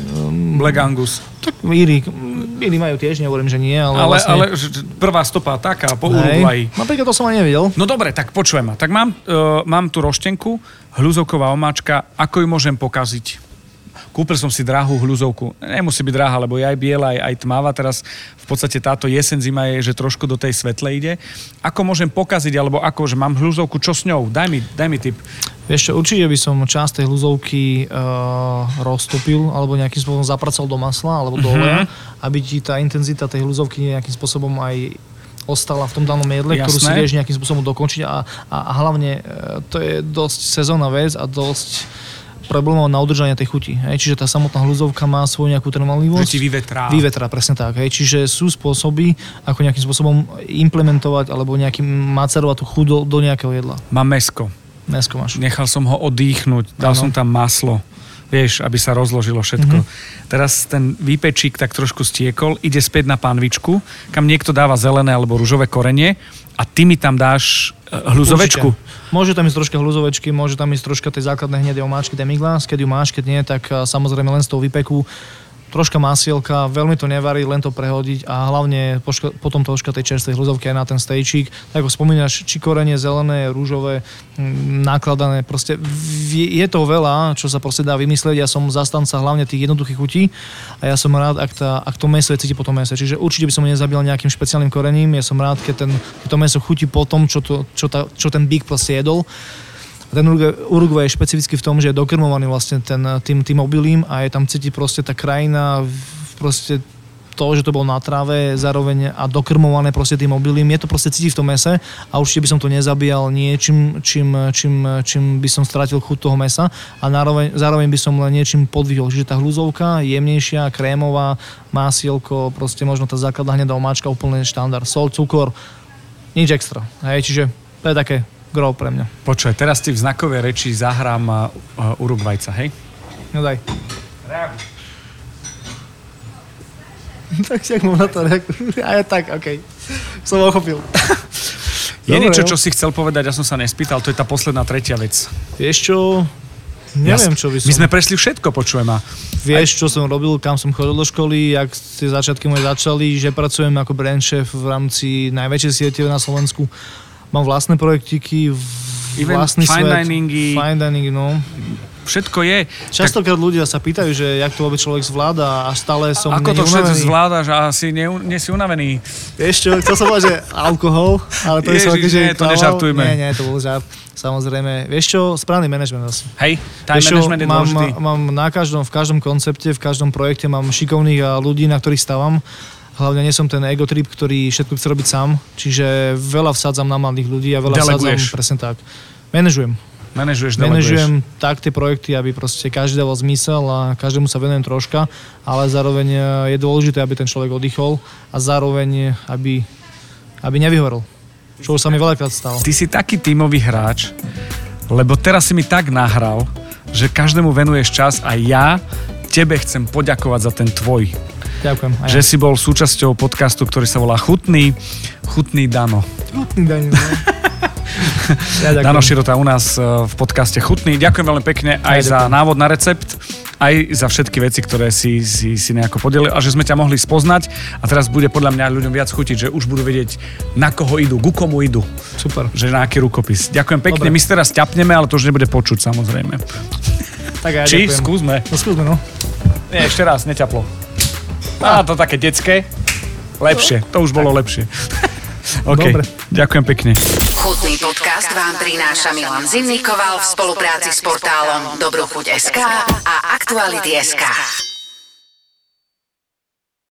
Black Angus. Tak Íri, Íri majú tiež, nehovorím, že nie, ale, Ale, vlastne... ale prvá stopa taká, po Hej. Uruguayi. Napríklad to som ani nevedel. No dobre, tak počujem ma. Tak mám, uh, mám tu roštenku, hľuzovková omáčka, ako ju môžem pokaziť? Kúpil som si drahú hľuzovku. Nemusí byť drahá, lebo je aj biela, aj, aj tmavá. Teraz v podstate táto jesen zima je, že trošku do tej svetle ide. Ako môžem pokaziť, alebo ako, že mám hľuzovku, čo s ňou? Daj mi, daj mi tip. Vieš čo, určite by som časť tej hľuzovky uh, roztopil alebo nejakým spôsobom zapracoval do masla alebo do oleja, aby ti tá intenzita tej hľuzovky nejakým spôsobom aj ostala v tom danom jedle, ktorú si Jasné. vieš nejakým spôsobom dokončiť a, a, a hlavne e, to je dosť sezónna vec a dosť problémov na udržanie tej chuti. Hej? Čiže tá samotná hľuzovka má svoju nejakú trvanlivosť. Že ti vyvetrá. Vyvetrá, presne tak. Hej. Čiže sú spôsoby, ako nejakým spôsobom implementovať alebo nejakým macerovať tú chuť do, do nejakého jedla. Mám mesko. Mesko máš. Nechal som ho odýchnuť, dal Áno. som tam maslo. Vieš, aby sa rozložilo všetko. Mm-hmm. Teraz ten výpečík tak trošku stiekol, ide späť na pánvičku, kam niekto dáva zelené alebo rúžové korenie a ty mi tam dáš e, hľuzovečku. Môže tam ísť troška hľuzovečky, môže tam ísť troška tej základnej hnedej omáčky demiglas, keď ju máš, keď nie, tak a, samozrejme len z toho vypeku troška masielka, veľmi to nevarí, len to prehodiť a hlavne poška, potom troška tej čerstvej hľuzovky aj na ten stejčík. Tak ako spomínaš, či korenie zelené, rúžové, mm, nakladané, proste je toho veľa, čo sa proste dá vymyslieť. Ja som zastanca hlavne tých jednoduchých chutí a ja som rád, ak, tá, ak to meso je cíti po tom mese. Čiže určite by som ho nezabil nejakým špeciálnym korením. Ja som rád, keď, ten, keď to meso chutí po tom, čo, to, čo, tá, čo ten bík proste jedol. Ten Uruguay- je špecificky v tom, že je dokrmovaný vlastne ten, tým, tým obilím a je tam cíti proste tá krajina, proste to, že to bolo na tráve zároveň a dokrmované proste tým obilím. Je to proste cíti v tom mese a určite by som to nezabíjal niečím, čím, čím, čím by som stratil chuť toho mesa a zároveň, zároveň by som len niečím podvihol. Čiže tá hľuzovka, jemnejšia, krémová, másielko, proste možno tá základná hnedá omáčka, úplne štandard. Sol, cukor, nič extra. Hej, čiže to je také gro pre mňa. Počuj, teraz ti v znakovej reči zahrám uh, Urugvajca, hej? No daj. <laughs> tak jak mám na to reagovať? A ja tak, okej. Som ho ochopil. <laughs> Je Dobre, niečo, čo si chcel povedať, ja som sa nespýtal, to je tá posledná tretia vec. Vieš čo? Neviem, čo by som... My sme prešli všetko, počujem ma. Vieš, čo som robil, kam som chodil do školy, jak tie začiatky moje začali, že pracujem ako brand chef v rámci najväčšej siete na Slovensku. Mám vlastné projektiky, vlastný fine svet. diningy. Fine dining, no. Všetko je. Častokrát ľudia sa pýtajú, že jak to vôbec človek zvláda a stále som Ako to všetko zvládaš a asi nie, nie si unavený? Čo, chcel som povedať, že alkohol, ale to je Ježiš, akože nie, to nežartujme. Nie, nie, to bol žart. Samozrejme. Vieš čo, správny manažment asi. Hej, time Vieš čo, management je mám, dôležitý. mám na každom, v každom koncepte, v každom projekte mám šikovných ľudí, na ktorých stávam. Hlavne nie som ten ego trip, ktorý všetko chce robiť sám, čiže veľa vsádzam na mladých ľudí a veľa Deleguješ. vsádzam, presne tak. Manažujem. Manažuješ, manažujem tak tie projekty, aby proste každý dával zmysel a každému sa venujem troška, ale zároveň je dôležité, aby ten človek oddychol a zároveň, aby, aby nevyhorel. Čo už sa mi veľakrát stalo. Ty si taký tímový hráč, lebo teraz si mi tak nahral, že každému venuješ čas a ja tebe chcem poďakovať za ten tvoj. Ďakujem. Aj že si bol súčasťou podcastu, ktorý sa volá Chutný, Chutný Dano. Chutný Dano. No. <laughs> Ja Dano Širota u nás e, v podcaste Chutný. Ďakujem veľmi pekne aj ja, za návod na recept, aj za všetky veci, ktoré si, si, si nejako podelil a že sme ťa mohli spoznať a teraz bude podľa mňa ľuďom viac chutiť, že už budú vedieť, na koho idú, ku komu idú. Super. Že na aký rukopis. Ďakujem pekne, Dobre. my teraz ťapneme, ale to už nebude počuť samozrejme. Tak ja Či? Ďakujem. Skúsme. No skúsme, no. Nie, ešte raz, neťaplo. Á, to také detské. Lepšie, to už bolo lepšie. <laughs> OK, Dobre. ďakujem pekne. Chutný podcast vám prináša Milan Zimnikoval v spolupráci s portálom Dobrochuť.sk a Aktuality.sk.